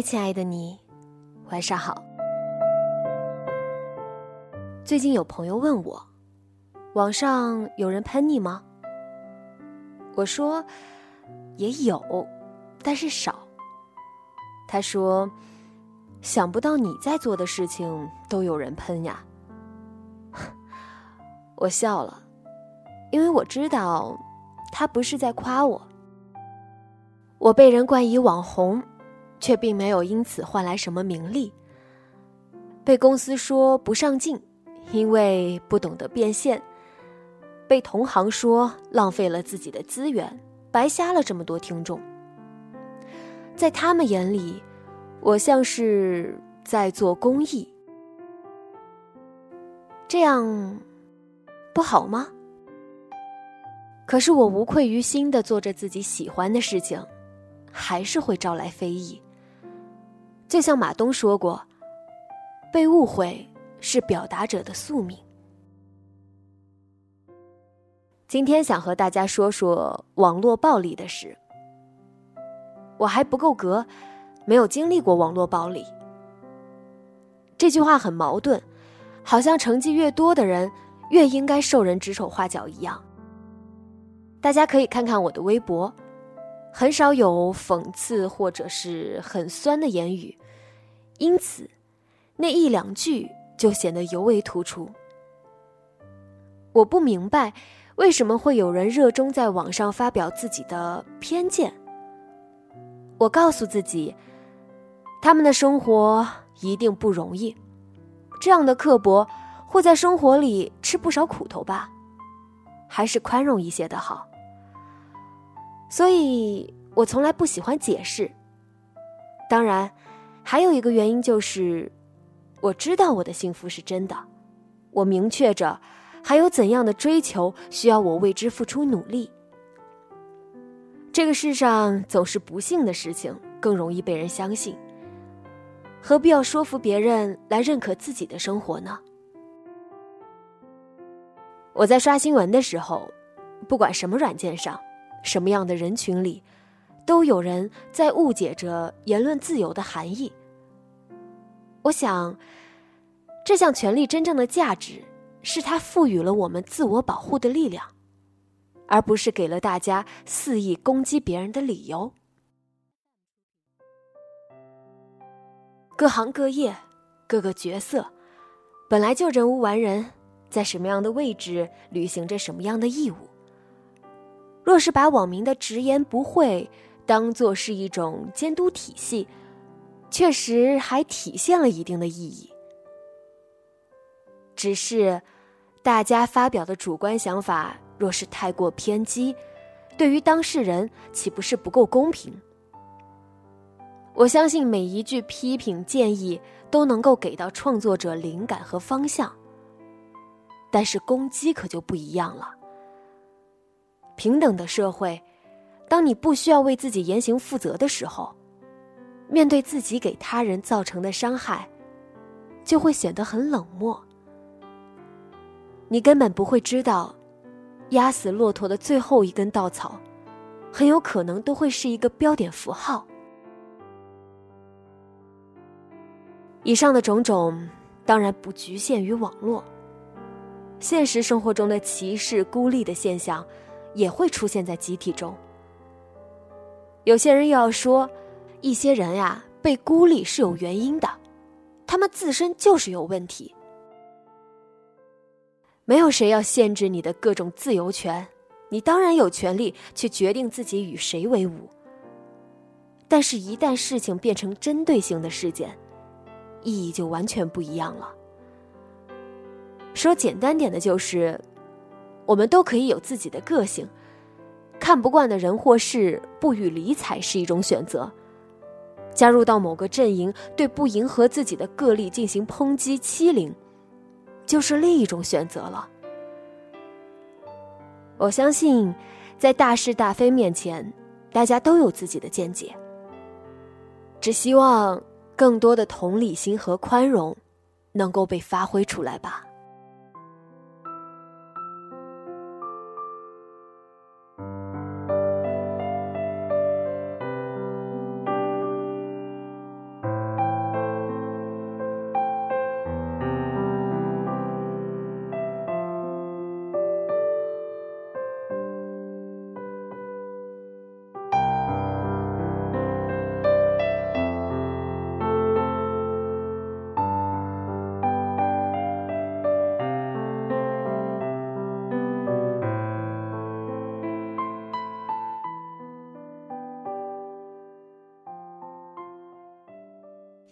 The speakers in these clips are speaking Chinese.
嗨，亲爱的你，晚上好。最近有朋友问我，网上有人喷你吗？我说也有，但是少。他说，想不到你在做的事情都有人喷呀。我笑了，因为我知道他不是在夸我。我被人冠以网红。却并没有因此换来什么名利。被公司说不上进，因为不懂得变现；被同行说浪费了自己的资源，白瞎了这么多听众。在他们眼里，我像是在做公益，这样不好吗？可是我无愧于心的做着自己喜欢的事情，还是会招来非议。就像马东说过：“被误会是表达者的宿命。”今天想和大家说说网络暴力的事。我还不够格，没有经历过网络暴力。这句话很矛盾，好像成绩越多的人越应该受人指手画脚一样。大家可以看看我的微博，很少有讽刺或者是很酸的言语。因此，那一两句就显得尤为突出。我不明白，为什么会有人热衷在网上发表自己的偏见。我告诉自己，他们的生活一定不容易，这样的刻薄会在生活里吃不少苦头吧？还是宽容一些的好。所以我从来不喜欢解释。当然。还有一个原因就是，我知道我的幸福是真的，我明确着还有怎样的追求需要我为之付出努力。这个世上总是不幸的事情更容易被人相信，何必要说服别人来认可自己的生活呢？我在刷新闻的时候，不管什么软件上，什么样的人群里。都有人在误解着言论自由的含义。我想，这项权利真正的价值，是它赋予了我们自我保护的力量，而不是给了大家肆意攻击别人的理由。各行各业，各个角色，本来就人无完人，在什么样的位置，履行着什么样的义务。若是把网民的直言不讳，当做是一种监督体系，确实还体现了一定的意义。只是，大家发表的主观想法若是太过偏激，对于当事人岂不是不够公平？我相信每一句批评建议都能够给到创作者灵感和方向，但是攻击可就不一样了。平等的社会。当你不需要为自己言行负责的时候，面对自己给他人造成的伤害，就会显得很冷漠。你根本不会知道，压死骆驼的最后一根稻草，很有可能都会是一个标点符号。以上的种种，当然不局限于网络，现实生活中的歧视、孤立的现象，也会出现在集体中。有些人又要说，一些人呀被孤立是有原因的，他们自身就是有问题。没有谁要限制你的各种自由权，你当然有权利去决定自己与谁为伍。但是，一旦事情变成针对性的事件，意义就完全不一样了。说简单点的就是，我们都可以有自己的个性，看不惯的人或事不予理睬是一种选择，加入到某个阵营，对不迎合自己的个例进行抨击欺凌，就是另一种选择了。我相信，在大是大非面前，大家都有自己的见解，只希望更多的同理心和宽容能够被发挥出来吧。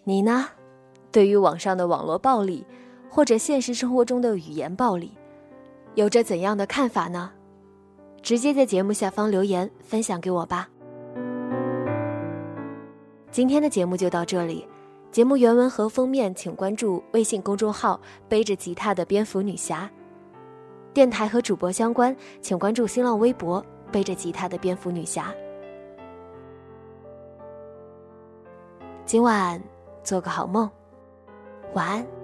你呢？对于网上的网络暴力，或者现实生活中的语言暴力，有着怎样的看法呢？直接在节目下方留言分享给我吧。今天的节目就到这里，节目原文和封面请关注微信公众号“背着吉他的蝙蝠女侠”。电台和主播相关，请关注新浪微博“背着吉他的蝙蝠女侠”。今晚。做个好梦，晚安。